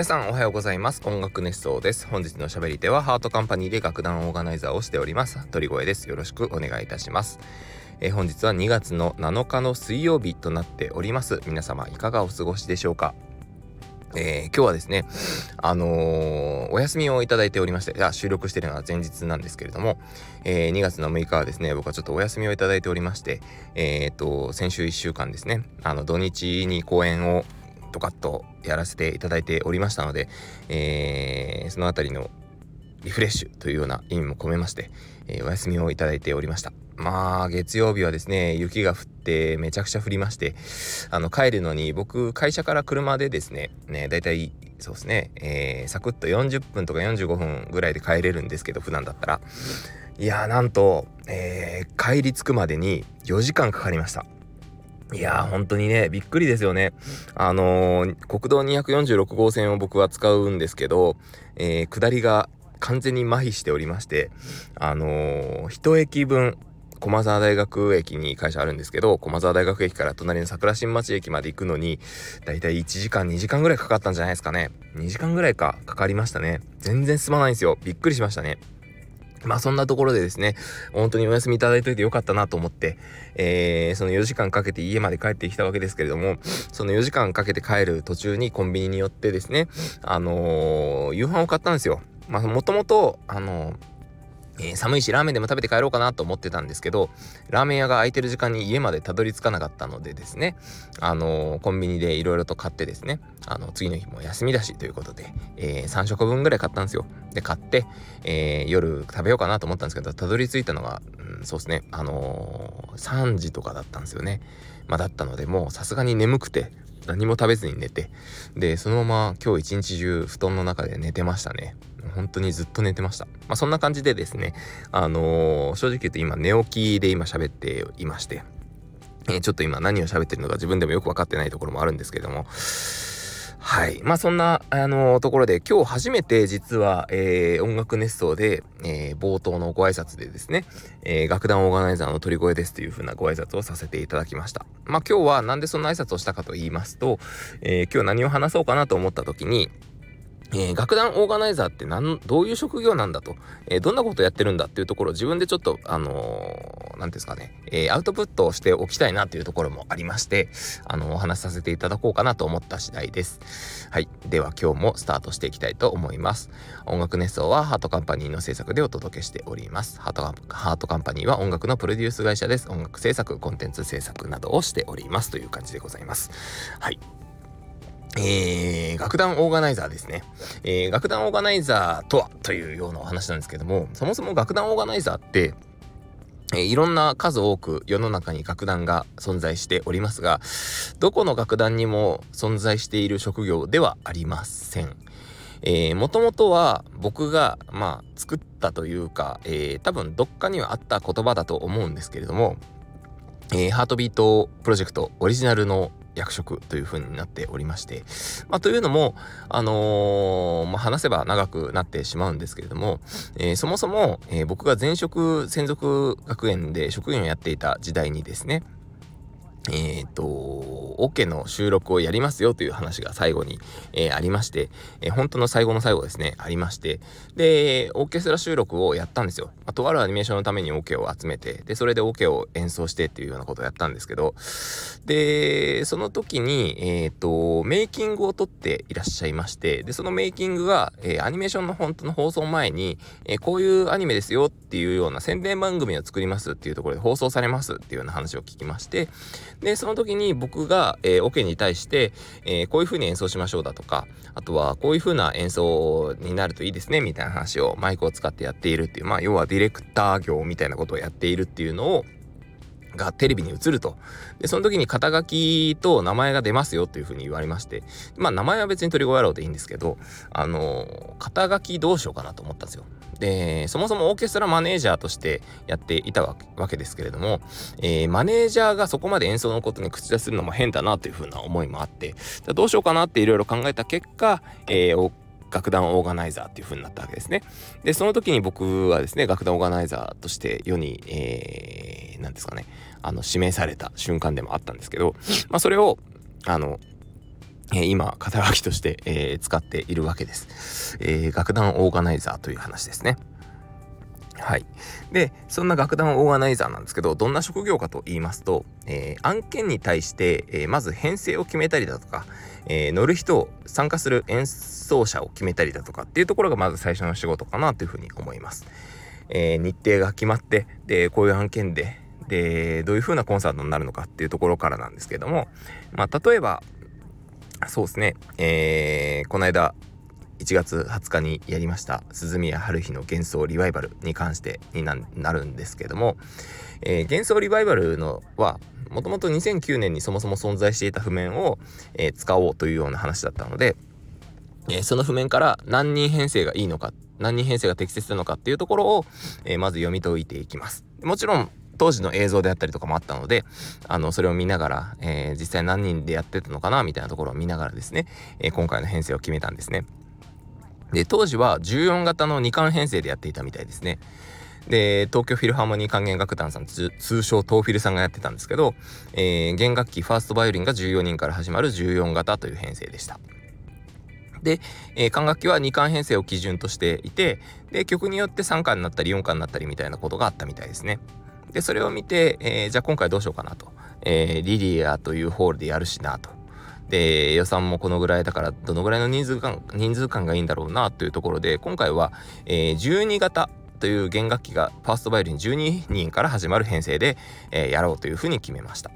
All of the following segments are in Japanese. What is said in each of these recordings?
皆さんおはようございます。音楽熱奏です。本日の喋り手はハートカンパニーで楽団オーガナイザーをしております。鳥越です。よろしくお願いいたします。えー、本日は2月の7日の水曜日となっております。皆様いかがお過ごしでしょうか？えー、今日はですね、あのー、お休みをいただいておりまして、あ収録しているのは前日なんですけれども、えー、2月の6日はですね、僕はちょっとお休みをいただいておりまして、えっと、先週1週間ですね、あの、土日に公演をドカッとやらせていただいておりましたので、えー、そのあたりのリフレッシュというような意味も込めまして、えー、お休みをいただいておりました。まあ、月曜日はですね、雪が降ってめちゃくちゃ降りまして、あの、帰るのに僕、会社から車でですね、ね、だいたいそうですね、えー、サクッと40分とか45分ぐらいで帰れるんですけど、普段だったら。いや、なんと、えー、帰り着くまでに4時間かかりました。いやー、本当にね、びっくりですよね。あのー、国道246号線を僕は使うんですけど、えー、下りが完全に麻痺しておりまして、あのー、一駅分、駒沢大学駅に会社あるんですけど、駒沢大学駅から隣の桜新町駅まで行くのに、だいたい1時間2時間ぐらいかかったんじゃないですかね。2時間ぐらいかかかりましたね。全然進まないんですよ。びっくりしましたね。まあそんなところでですね、本当にお休みいただいといてよかったなと思って、えー、その4時間かけて家まで帰ってきたわけですけれども、その4時間かけて帰る途中にコンビニに寄ってですね、あのー、夕飯を買ったんですよ。まあもともと、あのーえー、寒いしラーメンでも食べて帰ろうかなと思ってたんですけどラーメン屋が空いてる時間に家までたどり着かなかったのでですねあのー、コンビニでいろいろと買ってですねあの次の日も休みだしということで、えー、3食分ぐらい買ったんですよ。で買って、え夜食べようかなと思ったんですけどたどり着いたのが、うん、そうですねあの3時とかだったんですよね。まあだったのでもうさすがに眠くて何も食べずに寝てでそのまま今日一日中布団の中で寝てましたね。本当にずっと寝てました。まあ、そんな感じでですね、あのー、正直言うと今寝起きで今喋っていまして、えー、ちょっと今何を喋ってるのか自分でもよく分かってないところもあるんですけども、はい。まあそんな、あのー、ところで今日初めて実は、えー、音楽熱奏で、えー、冒頭のご挨拶でですね、え楽団オーガナイザーの鳥越ですという風なご挨拶をさせていただきました。まあ今日はなんでそんな挨拶をしたかと言いますと、え今日何を話そうかなと思った時に、えー、楽団オーガナイザーって何どういう職業なんだと、えー、どんなことやってるんだっていうところを自分でちょっとあの何、ー、ですかね、えアウトプットをしておきたいなというところもありましてあのお話しさせていただこうかなと思った次第です。はい。では今日もスタートしていきたいと思います。音楽熱奏はハートカンパニーの制作でお届けしております。ハートハートカンパニーは音楽のプロデュース会社です。音楽制作コンテンツ制作などをしております。という感じでございます。はい。えー、楽団オーガナイザーですね。えー、楽団オーガナイザーとはというようなお話なんですけども、そもそも楽団オーガナイザーって、え、いろんな数多く世の中に楽団が存在しておりますが、どこの楽団にも存在している職業ではありません。えー、もともとは僕が、まあ、作ったというか、えー、多分どっかにはあった言葉だと思うんですけれども、えー、ハートビートプロジェクトオリジナルの役職という風になっておりまして、まあ、というのも、あのー、まあ、話せば長くなってしまうんですけれども、えー、そもそも、え、僕が前職専属学園で職員をやっていた時代にですね、えっ、ー、と、オケの収録をやりますよという話が最後に、えー、ありまして、えー、本当の最後の最後ですね、ありまして、で、オーケストラ収録をやったんですよ。まあ、とあるアニメーションのためにオケを集めて、で、それでオケを演奏してっていうようなことをやったんですけど、で、その時に、えっ、と、メイキングを撮っていらっしゃいまして、で、そのメイキングが、えアニメーションの本当の放送前に、えこういうアニメですよっていうような宣伝番組を作りますっていうところで放送されますっていうような話を聞きまして、で、その時に僕が、えー、オ、ケに対して、えー、こういう風に演奏しましょうだとか、あとはこういう風な演奏になるといいですね、みたいな話をマイクを使ってやっているっていう、まあ、要はディレクター業みたいなことをやっているっていうのを、がテレビに映ると。で、その時に肩書きと名前が出ますよっていう風に言われまして、まあ名前は別に鳥越野郎でいいんですけど、あの、肩書きどうしようかなと思ったんですよ。で、そもそもオーケストラマネージャーとしてやっていたわけですけれども、えー、マネージャーがそこまで演奏のことに口出するのも変だなという風な思いもあって、じゃどうしようかなっていろいろ考えた結果、えー、楽団オーガナイザーっていう風になったわけですね。で、その時に僕はですね、楽団オーガナイザーとして世に、えー、なんですかね、あの、指名された瞬間でもあったんですけど、まあ、それを、あの、え今肩書きとして、え使っているわけです、え楽団オーガナイザーという話ですねはい。で、そんな楽団オーガナイザーなんですけど、どんな職業かと言いますと、えー、案件に対して、えー、まず編成を決めたりだとか、えー、乗る人を参加する演奏者を決めたりだとかっていうところがまず最初の仕事かなというふうに思います。え日程が決まって、で、こういう案件で、で、どういう風なコンサートになるのかっていうところからなんですけども、まあ、例えば、そうですね、えー、この間、1月20日にやりました鈴宮春日の幻想リバイバルに関してになるんですけども、えー、幻想リバイバルのはもともと2009年にそもそも存在していた譜面を、えー、使おうというような話だったので、えー、その譜面から何人編成がいいのか何人編成が適切なのかっていうところを、えまず読み解いていきます。もちろん当時の映像であったりとかもあったのであのそれを見ながら、え実際何人でやってたのかなみたいなところを見ながらですね、え今回の編成を決めたんですね。で、当時は14型の2巻編成でやっていたみたいですね。で、東京フィルハーモニー管弦楽団さん、通称東フィルさんがやってたんですけど、えー、弦楽器ファーストバイオリンが14人から始まる14型という編成でした。で、えー、管楽器は2巻編成を基準としていて、で、曲によって3巻になったり4巻になったりみたいなことがあったみたいですね。で、それを見て、えー、じゃあ今回どうしようかなと。えー、リリアというホールでやるしなと。で予算もこのぐらいだからどのぐらいの人数感人数感がいいんだろうなというところで今回は、えー、12型という弦楽器がファーストバイオリン12人から始まる編成で、えー、やろうというふうに決めました。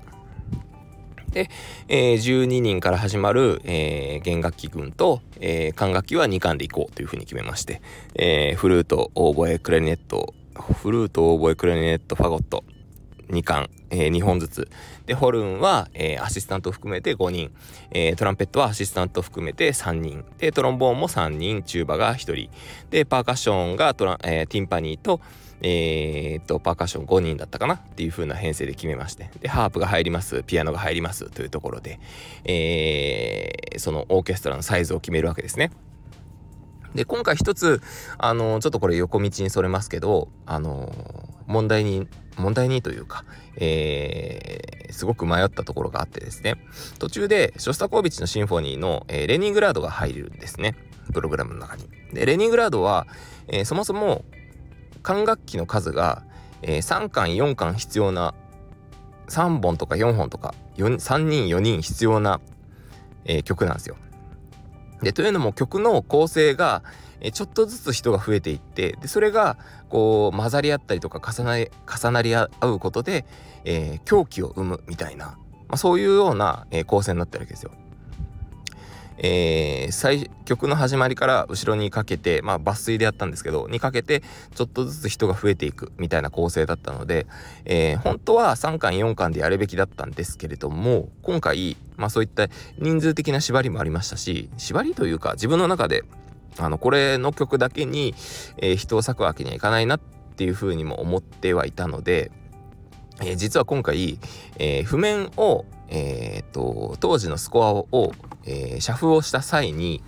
で、えー、12人から始まる、えー、弦楽器群と、え、管楽器は2巻でいこうというふうに決めまして、え、フルート、オーボエ、クラリネット、フルート、オーボエ、クラリネット、ファゴット、2巻、えー、2本ずつ。で、ホルンは、えー、アシスタント含めて5人。えー、トランペットはアシスタント含めて3人。で、トロンボーンも3人、チューバが1人。で、パーカッションがトラ、えー、ティンパニーと、えー、っと、パーカッション5人だったかな？っていう風な編成で決めまして。で、ハープが入ります、ピアノが入りますというところで、えー、そのオーケストラのサイズを決めるわけですね。で、今回一つ、あの、ちょっとこれ横道にそれますけど、あの、問題に、問題にというか、えー、すごく迷ったところがあってですね、途中でショスタコービッチのシンフォニーの、えー、レニングラードが入るんですね、プログラムの中に。で、レニングラードは、えー、そもそも管楽器の数が、えー、3巻4巻必要な3本とか4本とか3人4人必要な、えー、曲なんですよ。でというのも曲の構成がちょっとずつ人が増えていってでそれがこう混ざり合ったりとか重なり重なり合うことで、えー、狂気を生むみたいな、まあ、そういうような、えー、構成になってるわけですよ。えー、最曲の始まりから後ろにかけて、まあ、抜粋でやったんですけどにかけてちょっとずつ人が増えていくみたいな構成だったので、えー、本当は3巻4巻でやるべきだったんですけれども今回、まあ、そういった人数的な縛りもありましたし縛りというか自分の中であのこれの曲だけに、えー、人を割くわけにはいかないなっていうふうにも思ってはいたので、えー、実は今回、えー、譜面を、えーと、当時のスコアを、えー、シャフをした際に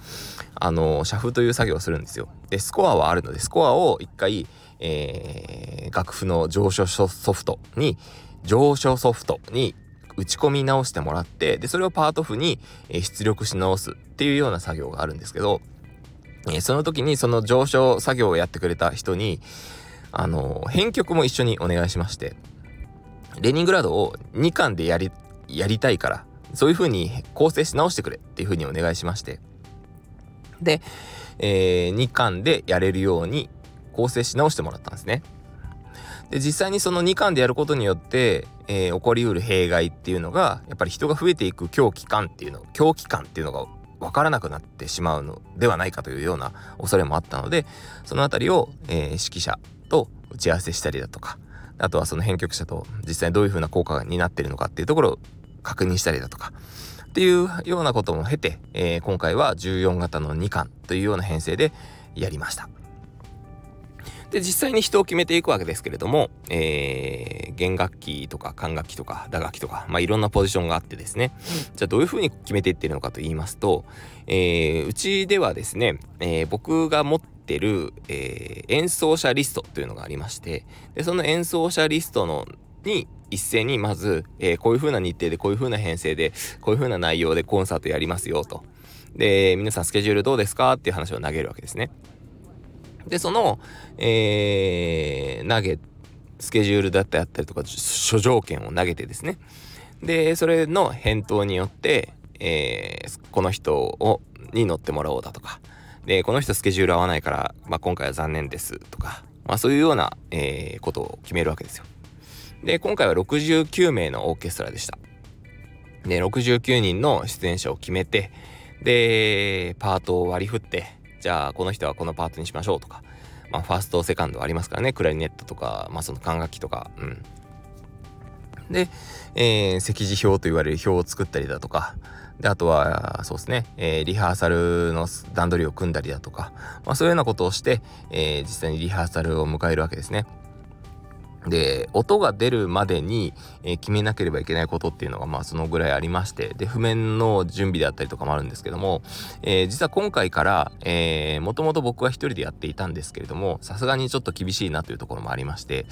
あのシャフという作業をするんですよ。でスコアはあるのでスコアを一回、えー、楽譜の上昇ソフトに上昇ソフトに打ち込み直してもらってでそれをパート譜に、出力し直すっていうような作業があるんですけど、え、その時にその上昇作業をやってくれた人にあの編曲も一緒にお願いしましてレニングラードを2巻でやりやりたいからそういう風に構成し直してくれっていう風にお願いしまして。で、えー、2巻でやれるように構成し直してもらったんですね。で、実際にその2巻でやることによって、えー、起こりうる弊害っていうのが、やっぱり人が増えていく狂気感っていうの、狂気感っていうのが分からなくなってしまうのではないかというような恐れもあったので、そのあたりを、えー、指揮者と打ち合わせしたりだとか、あとはその編曲者と実際どういう風な効果になっているのかっていうところを確認したりだとかっていうようなことも経て、えー、今回は14型の2巻というような編成でやりました。で実際に人を決めていくわけですけれども、えー、弦楽器とか管楽器とか打楽器とか、まあ、いろんなポジションがあってですね、じゃあどういうふうに決めていってるのかと言いますと、えー、うちではですね、えー、僕が持ってる、えー、演奏者リストというのがありましてでその演奏者リストのに一斉にまず、えー、こういう風な日程でこういう風な編成でこういう風な内容でコンサートやりますよと。で、皆さんスケジュールどうですかっていう話を投げるわけですね。で、その、えー、投げ、スケジュールだったりとか、諸条件を投げてですね。で、それの返答によって、えー、この人を、に乗ってもらおうだとか、で、この人スケジュール合わないから、まあ、今回は残念ですとか、まあ、そういうような、えー、ことを決めるわけですよ。で、今回は69名のオーケストラでした。で、69人の出演者を決めて、で、パートを割り振って、じゃあこの人はこのパートにしましょうとか、まあ、ファースト、セカンドありますからね、クラリネットとか、まあ、その管楽器とか、うん。で、えー、席次表と言われる表を作ったりだとか、で、あとは、そうですね、えー、リハーサルの段取りを組んだりだとか、まあ、そういうようなことをして、えー、実際にリハーサルを迎えるわけですね。で、音が出るまでに、えー、決めなければいけないことっていうのが、まあ、そのぐらいありまして、で、譜面の準備であったりとかもあるんですけども、えー、実は今回から、えー、もともと僕は一人でやっていたんですけれども、さすがにちょっと厳しいなというところもありまして、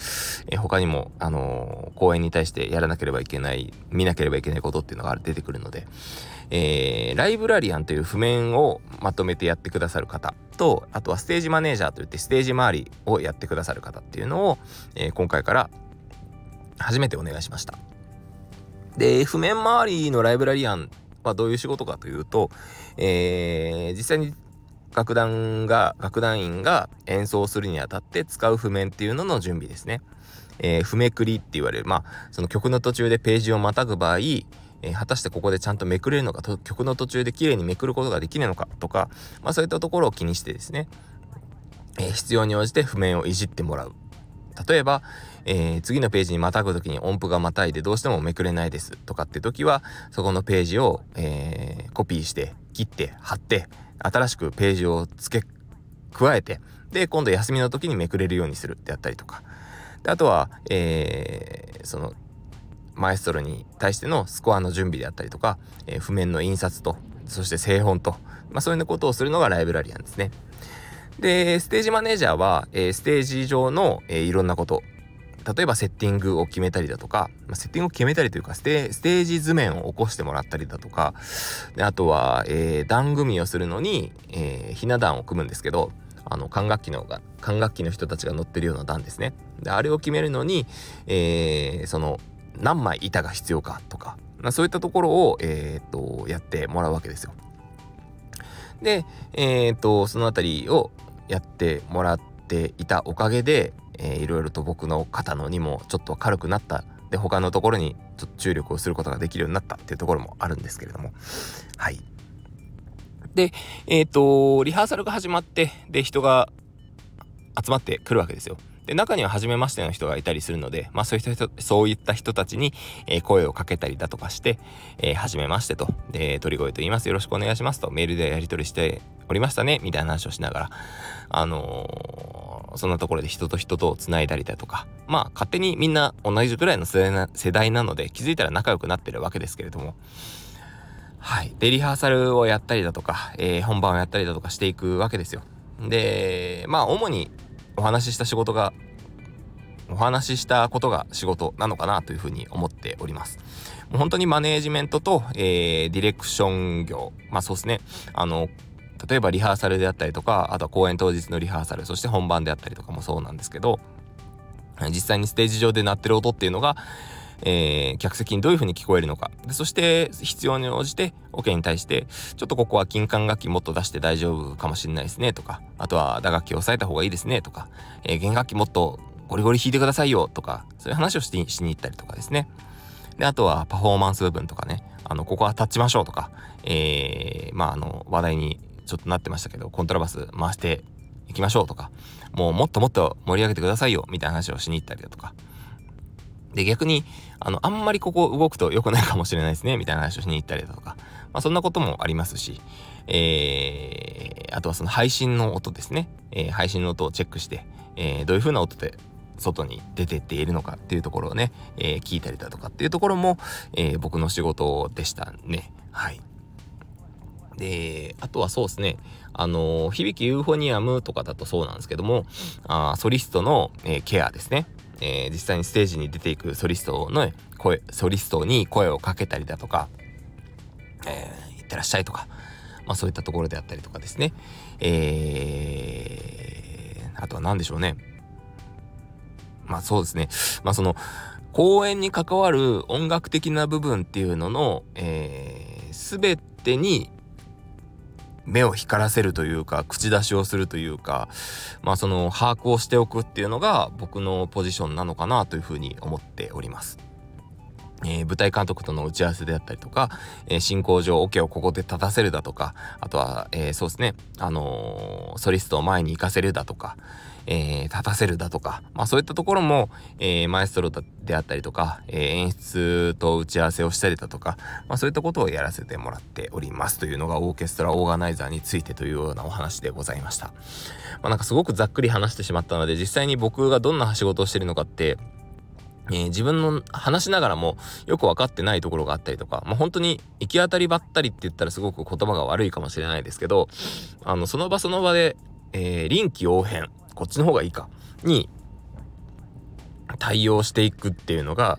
えー、他にも、あのー、公演に対してやらなければいけない、見なければいけないことっていうのが出てくるので、えー、ライブラリアンという譜面をまとめてやってくださる方と、あとはステージマネージャーといってステージ周りをやってくださる方っていうのを、えー、今回から初めてお願いしました。で、譜面周りのライブラリアンはどういう仕事かというと、えー、実際に楽団が、楽団員が演奏するにあたって使う譜面っていうのの準備ですね。えー、譜めくりって言われる、まあ、その曲の途中でページをまたぐ場合、ー、果たしてここでちゃんとめくれるのか曲の途中で綺麗にめくることができるのかとか、まあ、そういったところを気にしてですね、えー、必要に応じて譜面をいじってもらう。例えば、えー、次のページにまたぐ時に音符がまたいでどうしてもめくれないですとかって時はそこのページを、えー、コピーして切って貼って新しくページを付け加えてで今度休みの時にめくれるようにするってやったりとか。であとは、えー、そのマエストロに対してのスコアの準備であったりとか、えー、譜面の印刷と、そして製本と、まあ、そういうことをするのがライブラリアンですね。で、ステージマネージャーは、えー、ステージ上の、えー、いろんなこと、例えばセッティングを決めたりだとか、まあ、セッティングを決めたりというかステ、ージ図面を起こしてもらったりだとか、あとは、えー、段組みをするのに、えー、ひな壇を組むんですけど、あの、管楽器の、管楽器の人たちが乗ってるような段ですね。で、あれを決めるのに、えー、その、何枚板が必要かとか、まあ、そういったところを、えー、っとやってもらうわけですよ。で、えー、っとその辺りをやってもらっていたおかげで、えー、いろいろと僕の肩の荷もちょっと軽くなった。で他のところにちょっと注力をすることができるようになったっていうところもあるんですけれども。はい。でえっ、とリハーサルが始まってで人が集まってくるわけですよ。で、中には初めましての人がいたりするので、まあそういった人、そういった人たちに、えー、声をかけたりだとかして、えー、初めましてと、で、鳥越と言います。よろしくお願いしますと、メールでやり取りしておりましたね、みたいな話をしながら、あのー、そんなところで人と人と繋いだりだとか、まあ勝手にみんな同じぐらいの世代な世代なので、気づいたら仲良くなってるわけですけれども、はい。で、リハーサルをやったりだとか、えー、本番をやったりだとかしていくわけですよ。で、まあ主にお話しした仕事がお話ししたことが仕事なのかなというふうに思っております。もう本当にマネージメントと、えー、ディレクション業、まあそうですね、あの、例えばリハーサルであったりとか、あとは公演当日のリハーサル、そして本番であったりとかもそうなんですけど、実際にステージ上で鳴ってる音っていうのが、えー、客席にどういう風に聞こえるのか。でそして必要に応じてオ、ケに対してちょっとここは金管楽器もっと出して大丈夫かもしれないですねとか。あとは打楽器を抑えた方がいいですねとか、えー、弦楽器もっとゴリゴリ弾いてくださいよとか。そういう話をしてしに行ったりとかですね。であとはパフォーマンス部分とかね。あのここは立ちましょうとか、えー、まああの話題にちょっとなってましたけどコントラバス回していきましょうとか。もうもっともっと盛り上げてくださいよみたいな話をしに行ったりだとか。で、逆に、あの、あんまりここ動くと良くないかもしれないですね、みたいな話をしに行ったりだとか、まあ、そんなこともありますし、えー、あとはその配信の音ですね、えー、配信の音をチェックして、えー、どういう風な音で外に出てっているのかっていうところをね、えー、聞いたりだとかっていうところも、えー、僕の仕事でしたね。はい。で、あとはそうですね、あの響きユーフォニアムとかだとそうなんですけども、あソリストの、えー、ケアですね。えー、実際にステージに出ていくソリストの声ソリストに声をかけたりだとか、えー、いってらっしゃいとか、まあ、そういったところであったりとかですね、えー、あとは何でしょうね。まあそうですね。まあその公演に関わる音楽的な部分っていうのの、えー、全てに目を光らせるというか口出しをするというかまあその把握をしておくっていうのが僕のポジションなのかなというふうに思っております。えー、舞台監督との打ち合わせであったりとか、えー、進行上オ、ケをここで立たせるだとかあとは、えー、そうですねあのソリストを前に行かせるだとか、えー、立たせるだとか、まあそういったところも、えー、マエストロであったりとか、えー、演出と打ち合わせをしたりだとか、まあそういったことをやらせてもらっておりますというのがオーケストラオーガナイザーについてというようなお話でございました。まあなんかすごくざっくり話してしまったので、実際に僕がどんな仕事をしてるのかって、えー、自分の話しながらもよく分かってないところがあったりとか、まあ、本当に行き当たりばったりって言ったらすごく言葉が悪いかもしれないですけど、あの、その場その場で、えー、臨機応変、こっちの方がいいかに対応していくっていうのが、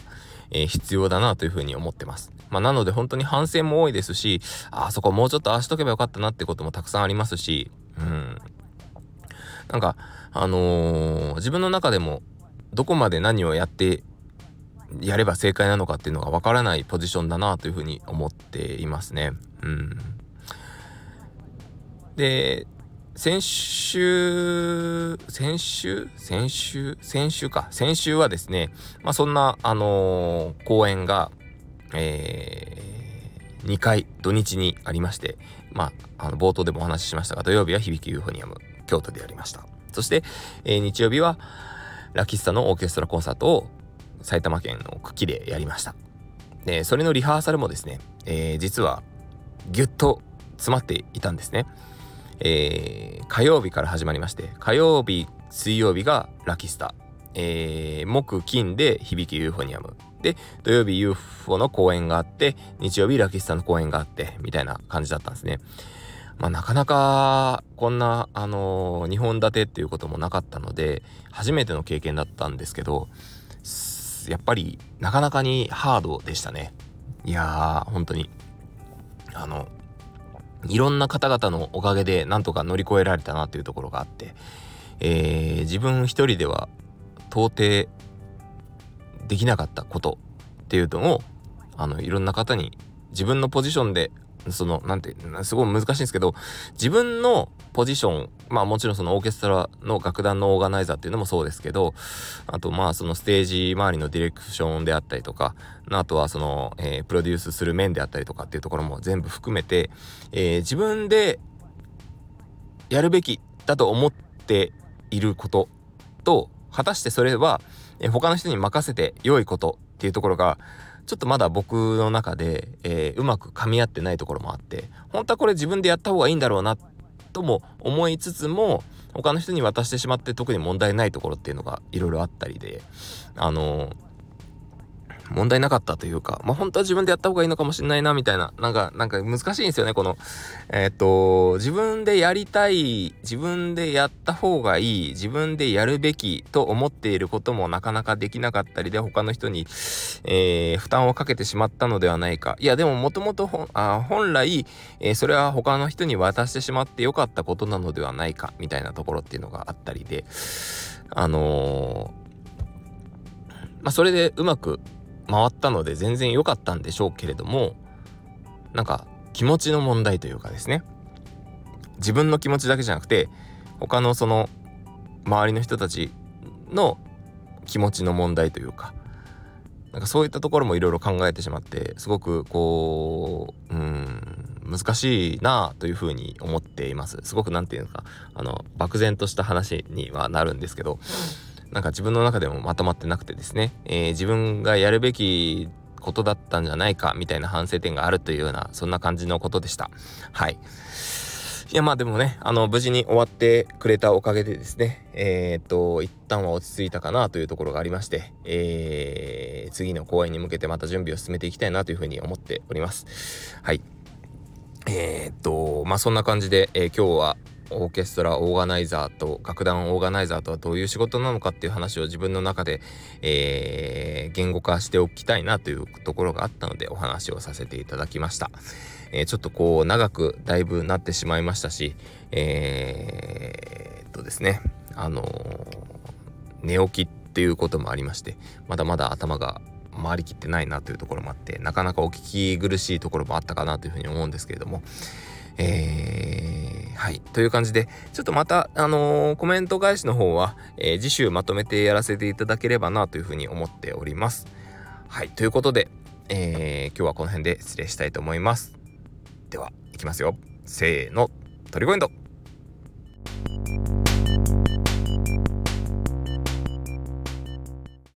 えー、必要だなというふうに思ってます。まあ、なので本当に反省も多いですしあそこもうちょっとああしとけばよかったなってこともたくさんありますしうんなんかあのー、自分の中でもどこまで何をやってやれば正解なのかっていうのがわからないポジションだなというふうに思っていますね。うん、で先週、先週？先週？先週か。先週はですね、まあそんな、あのー、公演が、えー、2回土日にありまして、まあ、あの冒頭でもお話ししましたが、土曜日は響きユーフォニアム、京都でやりました。そして、えー、日曜日は、ラキスタのオーケストラコンサートを埼玉県の久喜でやりました。で、それのリハーサルもですね、えー、実は、ぎゅっと詰まっていたんですね。えー、火曜日から始まりまして火曜日水曜日がラキスタ、えー、木金で響きユーフォニアムで土曜日 UFO の公演があって日曜日ラキスタの公演があってみたいな感じだったんですね。まあ、なかなかこんな、あのー、2本立てっていうこともなかったので初めての経験だったんですけどやっぱりなかなかにハードでしたね。いやー本当にあのいろんな方々のおかげでなんとか乗り越えられたなというところがあって、えー、自分一人では到底できなかったことっていうのをあのいろんな方に自分のポジションでその、なんて、すごい難しいんですけど、自分のポジション、まあもちろんそのオーケストラの楽団のオーガナイザーっていうのもそうですけど、あとまあそのステージ周りのディレクションであったりとか、あとはその、えー、プロデュースする面であったりとかっていうところも全部含めて、えー、自分でやるべきだと思っていることと、果たしてそれは、えー、他の人に任せて良いことっていうところが、ちょっとまだ僕の中で、えー、うまく噛み合ってないところもあって本当はこれ自分でやった方がいいんだろうなとも思いつつも他の人に渡してしまって特に問題ないところっていうのがいろいろあったりであのー問題なかったというか、まあ、本当は自分でやった方がいいのかもしれないな、みたいな、なんか、なんか難しいんですよね、この、えー、っと、自分でやりたい、自分でやった方がいい、自分でやるべきと思っていることもなかなかできなかったりで、他の人に、えー、負担をかけてしまったのではないか。いや、でももともと本来、えー、それは他の人に渡してしまってよかったことなのではないか、みたいなところっていうのがあったりで、あのまあ、それでうまく回ったので全然良かったんでしょうけれどもなんか気持ちの問題というかですね。自分の気持ちだけじゃなくて他のその周りの人たちの気持ちの問題というかなんかそういったところもいろいろ考えてしまってすごくこううん難しいなというふうに思っています。すごく何て言うんですかあの漠然とした話にはなるんですけどなんか自分の中でもまとまってなくてですね、えー、自分がやるべきことだったんじゃないかみたいな反省点があるというようなそんな感じのことでした。はい。いやまあでもねあの無事に終わってくれたおかげでですねえー、っと一旦は落ち着いたかなというところがありまして、えー、次の公演に向けてまた準備を進めていきたいなというふうに思っております。はい。えー、っとまあそんな感じで、えー、今日はオーケストラオーガナイザーと楽団オーガナイザーとはどういう仕事なのかっていう話を自分の中で、えー、言語化しておきたいなというところがあったのでお話をさせていただきました。えー、ちょっとこう長くだいぶなってしまいましたし、えー、っとですね、あの寝起きっていうこともありまして、まだまだ頭が回りきってないなというところもあって、なかなかお聞き苦しいところもあったかなというふうに思うんですけれども、えー、はい。という感じで、ちょっとまた、あのー、コメント返しの方は、えー、次週まとめてやらせていただければなというふうに思っております。はい。ということで、えー、今日はこの辺で失礼したいと思います。では、いきますよ。せーの、トリコエンド。